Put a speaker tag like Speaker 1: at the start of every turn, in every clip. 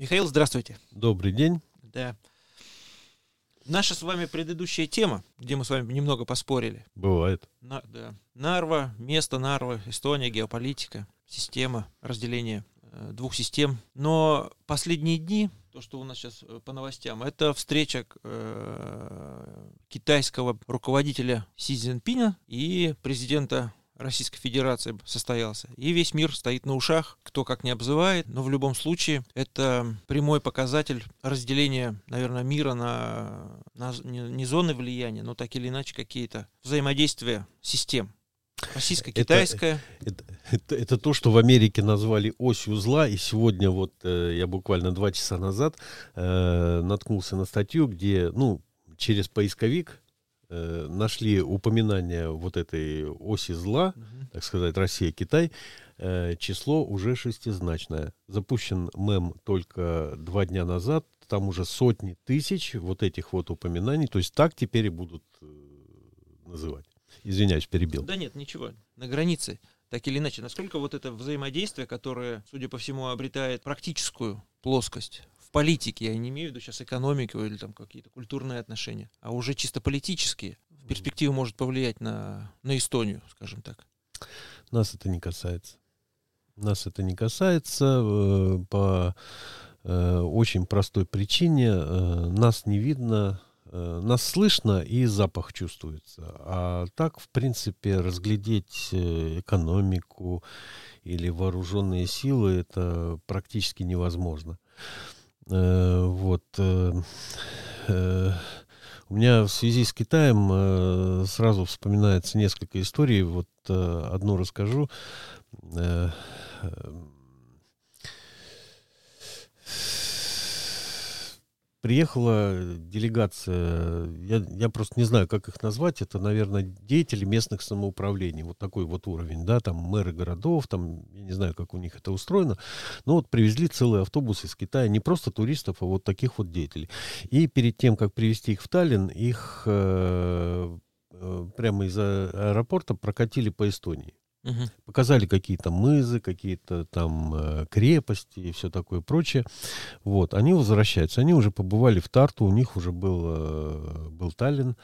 Speaker 1: Михаил, здравствуйте.
Speaker 2: Добрый день.
Speaker 1: Да. Наша с вами предыдущая тема, где мы с вами немного поспорили.
Speaker 2: Бывает.
Speaker 1: На, да. Нарва, место Нарвы, Эстония, геополитика, система разделения э, двух систем. Но последние дни, то, что у нас сейчас э, по новостям, это встреча э, китайского руководителя Си Цзиньпина и президента Российской Федерации состоялся. И весь мир стоит на ушах, кто как не обзывает, но в любом случае это прямой показатель разделения, наверное, мира на, на не зоны влияния, но так или иначе какие-то взаимодействия систем. Российско-китайская.
Speaker 2: Это, это, это, это то, что в Америке назвали осью зла, и сегодня вот э, я буквально два часа назад э, наткнулся на статью, где, ну, через поисковик э, нашли упоминание вот этой оси зла, угу. так сказать, Россия-Китай, э, число уже шестизначное. Запущен мем только два дня назад, там уже сотни тысяч вот этих вот упоминаний, то есть так теперь и будут э, называть. Извиняюсь, перебил.
Speaker 1: Да нет, ничего, на границе. Так или иначе, насколько вот это взаимодействие, которое, судя по всему, обретает практическую плоскость политике, я не имею в виду сейчас экономику или там какие-то культурные отношения, а уже чисто политические, в перспективе может повлиять на, на Эстонию, скажем так.
Speaker 2: Нас это не касается. Нас это не касается э, по э, очень простой причине. Э, нас не видно, нас слышно и запах чувствуется. А так, в принципе, разглядеть экономику или вооруженные силы это практически невозможно. Э, вот. Э, э, у меня в связи с Китаем сразу вспоминается несколько историй. Вот одну расскажу приехала делегация, я, я просто не знаю, как их назвать, это, наверное, деятели местных самоуправлений, вот такой вот уровень, да, там мэры городов, там, я не знаю, как у них это устроено, но вот привезли целый автобус из Китая, не просто туристов, а вот таких вот деятелей. И перед тем, как привезти их в Таллин, их э, э, прямо из аэропорта прокатили по Эстонии. Угу. Показали какие-то мызы, какие-то там э, крепости и все такое прочее. Вот, они возвращаются. Они уже побывали в Тарту, у них уже был, э, был Таллин.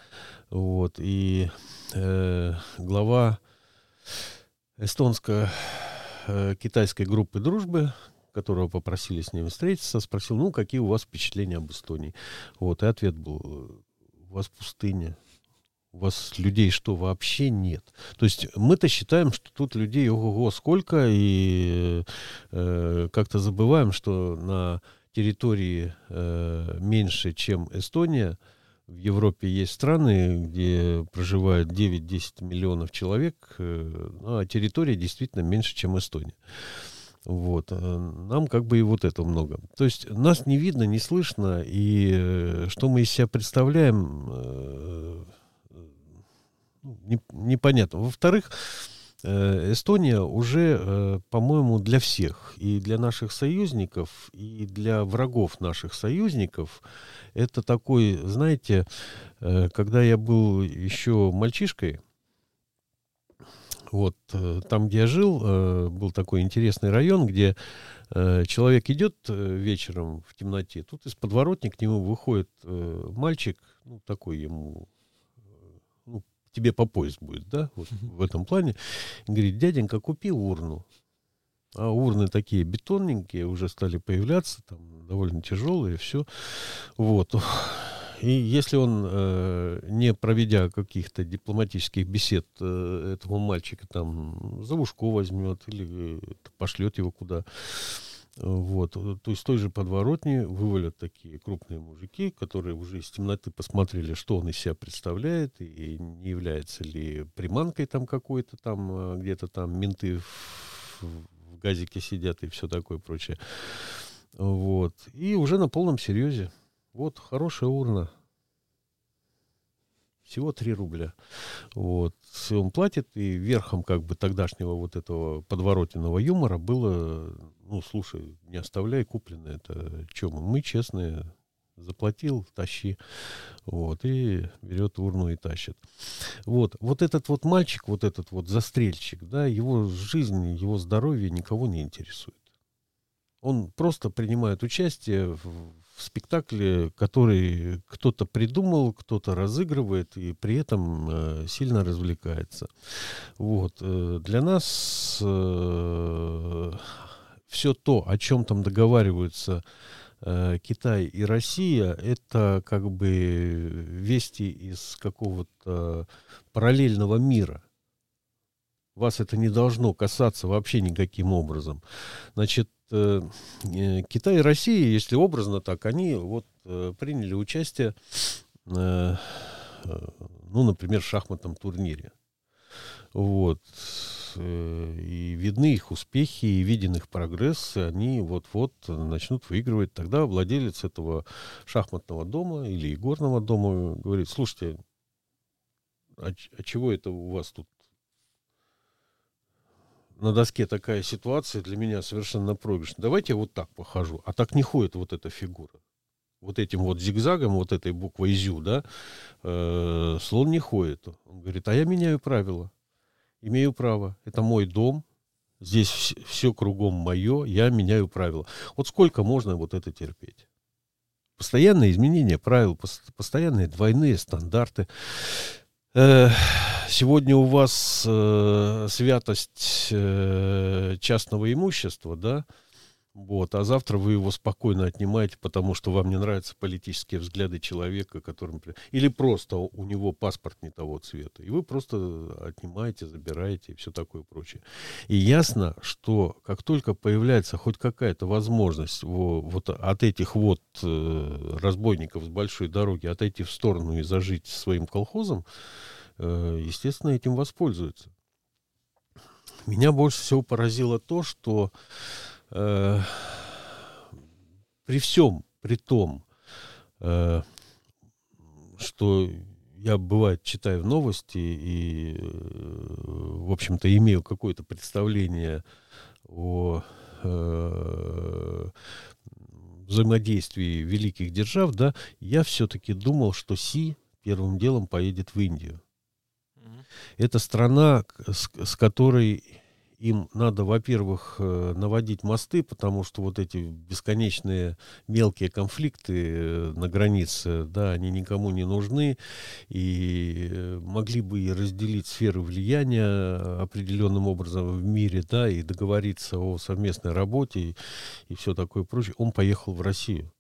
Speaker 2: Вот, и э, глава эстонско-китайской э, группы дружбы, которого попросили с ними встретиться, спросил, ну, какие у вас впечатления об Эстонии? Вот, и ответ был, у вас пустыня у вас людей что, вообще нет? То есть мы-то считаем, что тут людей ого-го сколько, и э, как-то забываем, что на территории э, меньше, чем Эстония, в Европе есть страны, где проживает 9-10 миллионов человек, э, ну, а территория действительно меньше, чем Эстония. Вот. Э, нам как бы и вот это много. То есть нас не видно, не слышно, и э, что мы из себя представляем, не, непонятно. Во-вторых, э, Эстония уже, э, по-моему, для всех, и для наших союзников, и для врагов наших союзников, это такой, знаете, э, когда я был еще мальчишкой, вот там, где я жил, был такой интересный район, где человек идет вечером в темноте, тут из подворотни к нему выходит мальчик, ну, такой ему тебе по пояс будет, да, вот в этом плане. И говорит, дяденька, купи урну. А урны такие бетонненькие уже стали появляться, там довольно тяжелые, все. Вот. И если он, э, не проведя каких-то дипломатических бесед, э, этого мальчика там за ушко возьмет или пошлет его куда, вот. То есть той же подворотни вывалят такие крупные мужики, которые уже из темноты посмотрели, что он из себя представляет, и не является ли приманкой там какой-то там, а, где-то там менты в, в газике сидят и все такое прочее. Вот. И уже на полном серьезе. Вот, хорошая урна. Всего 3 рубля. Вот. Он платит, и верхом как бы тогдашнего вот этого подворотенного юмора было, ну, слушай, не оставляй куплено это. Чем мы честные, заплатил, тащи. Вот, и берет урну и тащит. Вот, вот этот вот мальчик, вот этот вот застрельщик, да, его жизнь, его здоровье никого не интересует. Он просто принимает участие в, в спектакле, который кто-то придумал, кто-то разыгрывает и при этом э, сильно развлекается. Вот. Э, для нас э, все то, о чем там договариваются э, Китай и Россия, это как бы вести из какого-то параллельного мира. Вас это не должно касаться вообще никаким образом. Значит, э, э, Китай и Россия, если образно так, они вот э, приняли участие, ну, например, в шахматном турнире. Вот. И видны их успехи, и виден их прогресс, и они вот-вот начнут выигрывать. Тогда владелец этого шахматного дома или игорного дома говорит, слушайте, а, а чего это у вас тут на доске такая ситуация для меня совершенно проигрышная. Давайте я вот так похожу. А так не ходит вот эта фигура. Вот этим вот зигзагом, вот этой буквой «зю», да, э, слон не ходит. Он говорит, а я меняю правила. Имею право. Это мой дом. Здесь все, все кругом мое. Я меняю правила. Вот сколько можно вот это терпеть? Постоянные изменения правил, постоянные двойные стандарты. Сегодня у вас э, святость э, частного имущества, да, вот, а завтра вы его спокойно отнимаете, потому что вам не нравятся политические взгляды человека, которым... Или просто у него паспорт не того цвета. И вы просто отнимаете, забираете и все такое прочее. И ясно, что как только появляется хоть какая-то возможность вот от этих вот э, разбойников с большой дороги отойти в сторону и зажить своим колхозом, э, естественно, этим воспользуются. Меня больше всего поразило то, что э, при всем, при том, э, что я бывает читаю новости и, э, в общем-то, имею какое-то представление о э, взаимодействии великих держав, да, я все-таки думал, что Си первым делом поедет в Индию. Mm-hmm. Это страна, с, с которой им надо, во-первых, э, наводить мосты, потому что вот эти бесконечные мелкие конфликты э, на границе, да, они никому не нужны, и э, могли бы и разделить сферы влияния определенным образом в мире, да, и договориться о совместной работе и, и все такое прочее. Он поехал в Россию.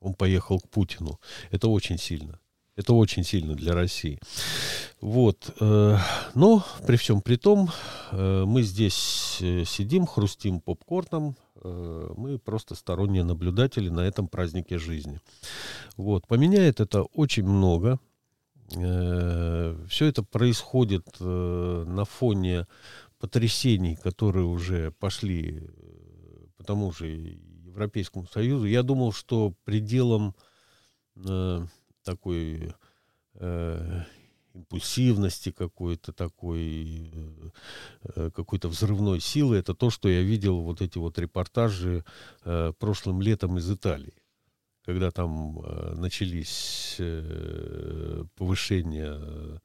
Speaker 2: Он поехал к Путину. Это очень сильно. Это очень сильно для России. Вот. Э, но при всем при том, э, мы здесь э, сидим, хрустим попкорном, мы просто сторонние наблюдатели на этом празднике жизни. Вот. Поменяет это очень много. Все это происходит на фоне потрясений, которые уже пошли по тому же Европейскому Союзу. Я думал, что пределом такой э, импульсивности какой-то такой, э, какой-то взрывной силы, это то, что я видел вот эти вот репортажи э, прошлым летом из Италии когда там э, начались э, повышения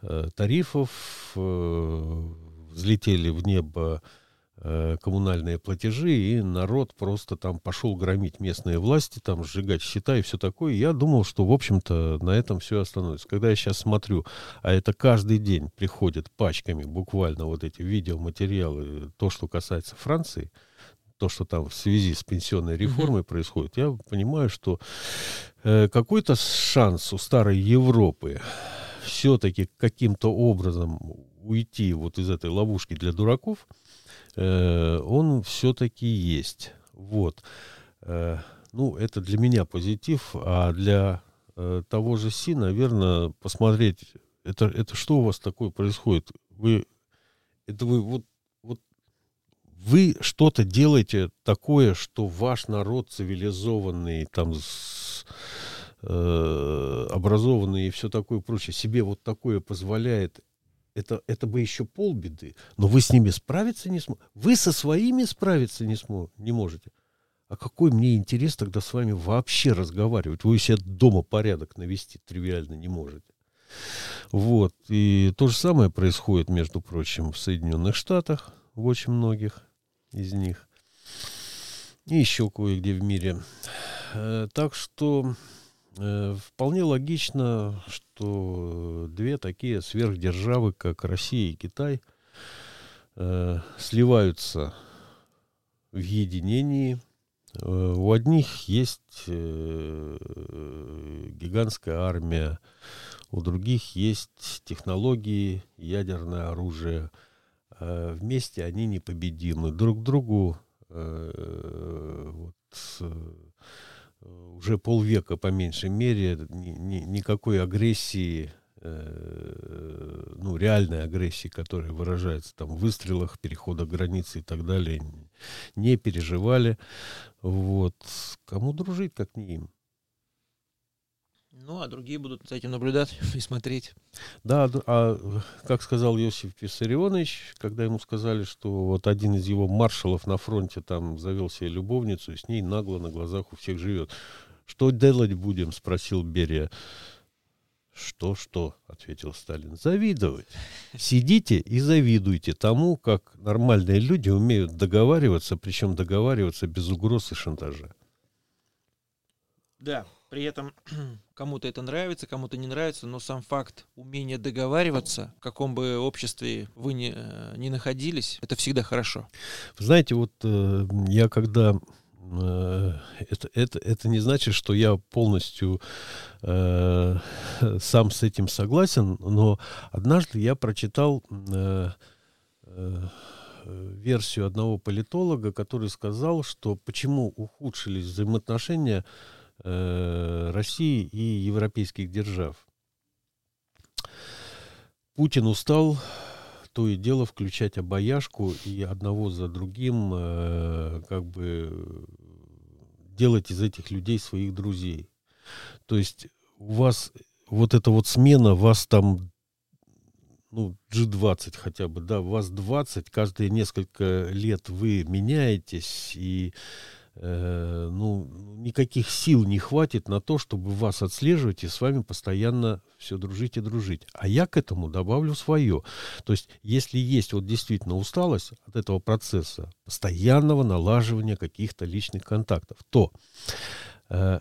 Speaker 2: э, тарифов, э, взлетели в небо Э, коммунальные платежи, и народ просто там пошел громить местные власти, там сжигать счета и все такое. Я думал, что, в общем-то, на этом все остановится. Когда я сейчас смотрю, а это каждый день приходят пачками буквально вот эти видеоматериалы, то, что касается Франции, то, что там в связи с пенсионной реформой происходит, я понимаю, что э, какой-то шанс у старой Европы все-таки каким-то образом уйти вот из этой ловушки для дураков – Э, он все-таки есть. Вот. Э, ну, это для меня позитив, а для э, того же Си, наверное, посмотреть, это, это что у вас такое происходит? Вы, это вы вот, вы что-то делаете такое, что ваш народ цивилизованный, там, с, э, образованный и все такое прочее, себе вот такое позволяет это, это бы еще полбеды, но вы с ними справиться не сможете. Вы со своими справиться не, смо не можете. А какой мне интерес тогда с вами вообще разговаривать? Вы себе дома порядок навести тривиально не можете. Вот. И то же самое происходит, между прочим, в Соединенных Штатах, в очень многих из них. и еще кое-где в мире. Э, так что вполне логично, что две такие сверхдержавы, как Россия и Китай, э, сливаются в единении. У одних есть гигантская армия, у других есть технологии, ядерное оружие. Вместе они непобедимы. Друг другу вот, уже полвека, по меньшей мере, ни, ни, никакой агрессии, э, ну, реальной агрессии, которая выражается там в выстрелах, переходах границы и так далее, не переживали. Вот. Кому дружить, как не им?
Speaker 1: Ну, а другие будут за этим наблюдать и смотреть.
Speaker 2: Да, а как сказал Иосиф Виссарионович, когда ему сказали, что вот один из его маршалов на фронте там завел себе любовницу и с ней нагло на глазах у всех живет. Что делать будем? спросил Берия. Что, что, ответил Сталин. Завидовать. Сидите и завидуйте тому, как нормальные люди умеют договариваться, причем договариваться без угроз и шантажа.
Speaker 1: Да, при этом кому-то это нравится, кому-то не нравится, но сам факт умения договариваться, в каком бы обществе вы ни, э, ни находились, это всегда хорошо.
Speaker 2: Вы знаете, вот э, я когда Э, это, это, это не значит, что я полностью э, сам с этим согласен, но однажды я прочитал э, э, версию одного политолога, который сказал, что почему ухудшились взаимоотношения России и европейских держав. Путин устал то и дело включать обаяшку и одного за другим э, как бы делать из этих людей своих друзей. То есть у вас вот эта вот смена, вас там ну, G20 хотя бы, да, вас 20, каждые несколько лет вы меняетесь, и Э, ну, никаких сил не хватит на то, чтобы вас отслеживать и с вами постоянно все дружить и дружить. А я к этому добавлю свое. То есть, если есть вот действительно усталость от этого процесса, постоянного налаживания каких-то личных контактов, то э,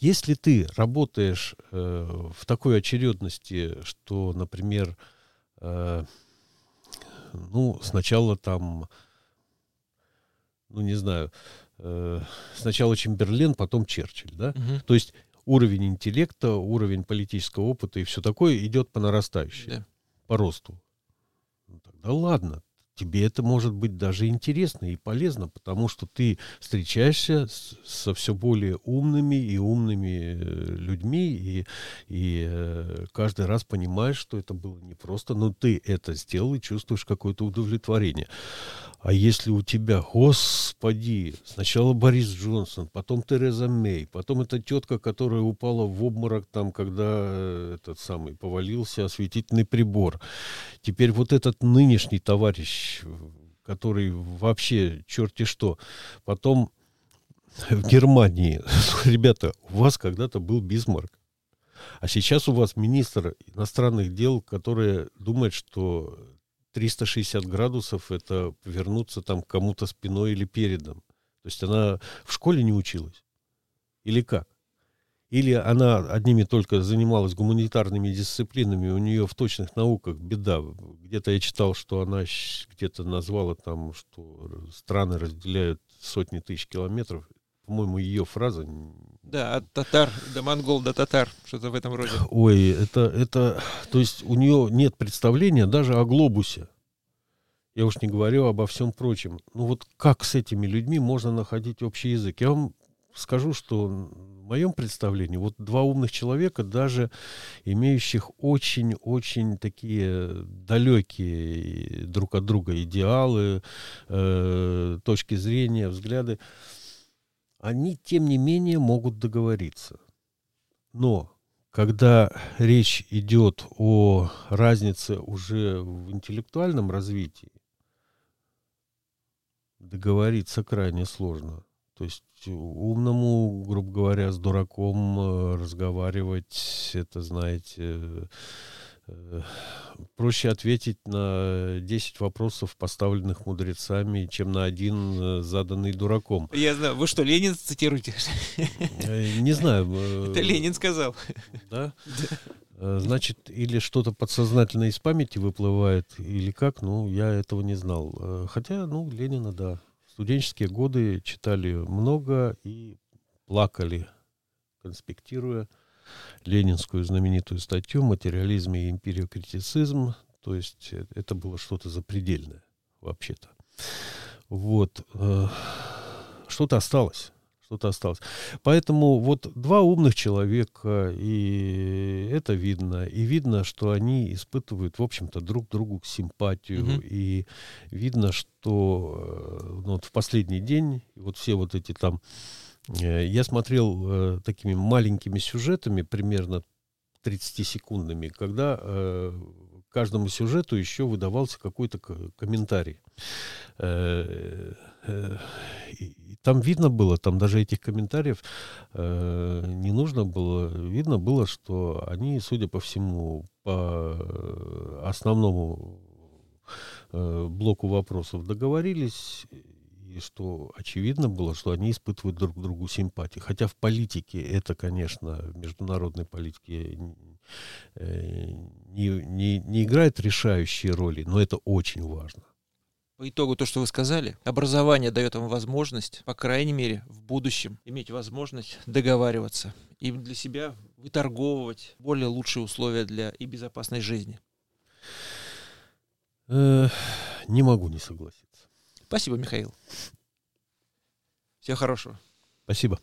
Speaker 2: если ты работаешь э, в такой очередности, что, например, э, ну, сначала там, ну, не знаю, э, сначала Чемберлен, потом Черчилль, да? Угу. То есть уровень интеллекта, уровень политического опыта и все такое идет по нарастающей, да. по росту. Ну, тогда ладно, тебе это может быть даже интересно и полезно, потому что ты встречаешься с, со все более умными и умными э, людьми, и, и э, каждый раз понимаешь, что это было непросто, но ты это сделал и чувствуешь какое-то удовлетворение. А если у тебя, господи, сначала Борис Джонсон, потом Тереза Мей, потом эта тетка, которая упала в обморок там, когда э, этот самый повалился осветительный прибор. Теперь вот этот нынешний товарищ, который вообще черти что. Потом в Германии, ребята, у вас когда-то был Бисмарк. А сейчас у вас министр иностранных дел, который думает, что 360 градусов это повернуться там кому-то спиной или передом. То есть она в школе не училась? Или как? Или она одними только занималась гуманитарными дисциплинами, у нее в точных науках беда. Где-то я читал, что она где-то назвала там, что страны разделяют сотни тысяч километров. По-моему, ее фраза...
Speaker 1: Да, от татар до монгол до татар, что-то в этом роде.
Speaker 2: Ой, это, это... То есть у нее нет представления даже о глобусе. Я уж не говорю обо всем прочем. Ну вот как с этими людьми можно находить общий язык? Я вам скажу, что моем представлении вот два умных человека, даже имеющих очень-очень такие далекие друг от друга идеалы, э, точки зрения, взгляды, они, тем не менее, могут договориться. Но когда речь идет о разнице уже в интеллектуальном развитии, договориться крайне сложно. То есть умному, грубо говоря, с дураком э, разговаривать, это, знаете, Э, проще ответить на 10 вопросов, поставленных мудрецами, чем на один э, заданный дураком.
Speaker 1: Я знаю. Вы что, Ленин цитируете?
Speaker 2: Не знаю.
Speaker 1: Это Ленин сказал.
Speaker 2: Да? Значит, или что-то подсознательно из памяти выплывает, или как, ну, я этого не знал. Хотя, ну, Ленина, да. Студенческие годы читали много и плакали, конспектируя ленинскую знаменитую статью «Материализм и империокритицизм». То есть э, это было что-то запредельное вообще-то. Вот. Э, что-то осталось. Что-то осталось. Поэтому вот два умных человека, и это видно. И видно, что они испытывают, в общем-то, друг другу симпатию. Mm-hmm. И видно, что э, ну, вот в последний день вот все вот эти там Э, я смотрел э, такими маленькими сюжетами, примерно 30-секундными, когда э, каждому сюжету еще выдавался какой-то комментарий. Э, э, там видно было, там даже этих комментариев э, не нужно было, видно было, что они, судя по всему, по основному блоку вопросов договорились и что очевидно было, что они испытывают друг к другу симпатии. Хотя в политике это, конечно, в международной политике э, не, не, не играет решающие роли, но это очень важно.
Speaker 1: По итогу то, что вы сказали, образование дает вам возможность, по крайней мере, в будущем иметь возможность договариваться и для себя выторговывать более лучшие условия для и безопасной жизни.
Speaker 2: Не могу не согласиться.
Speaker 1: Спасибо, Михаил. Всего хорошего.
Speaker 2: Спасибо.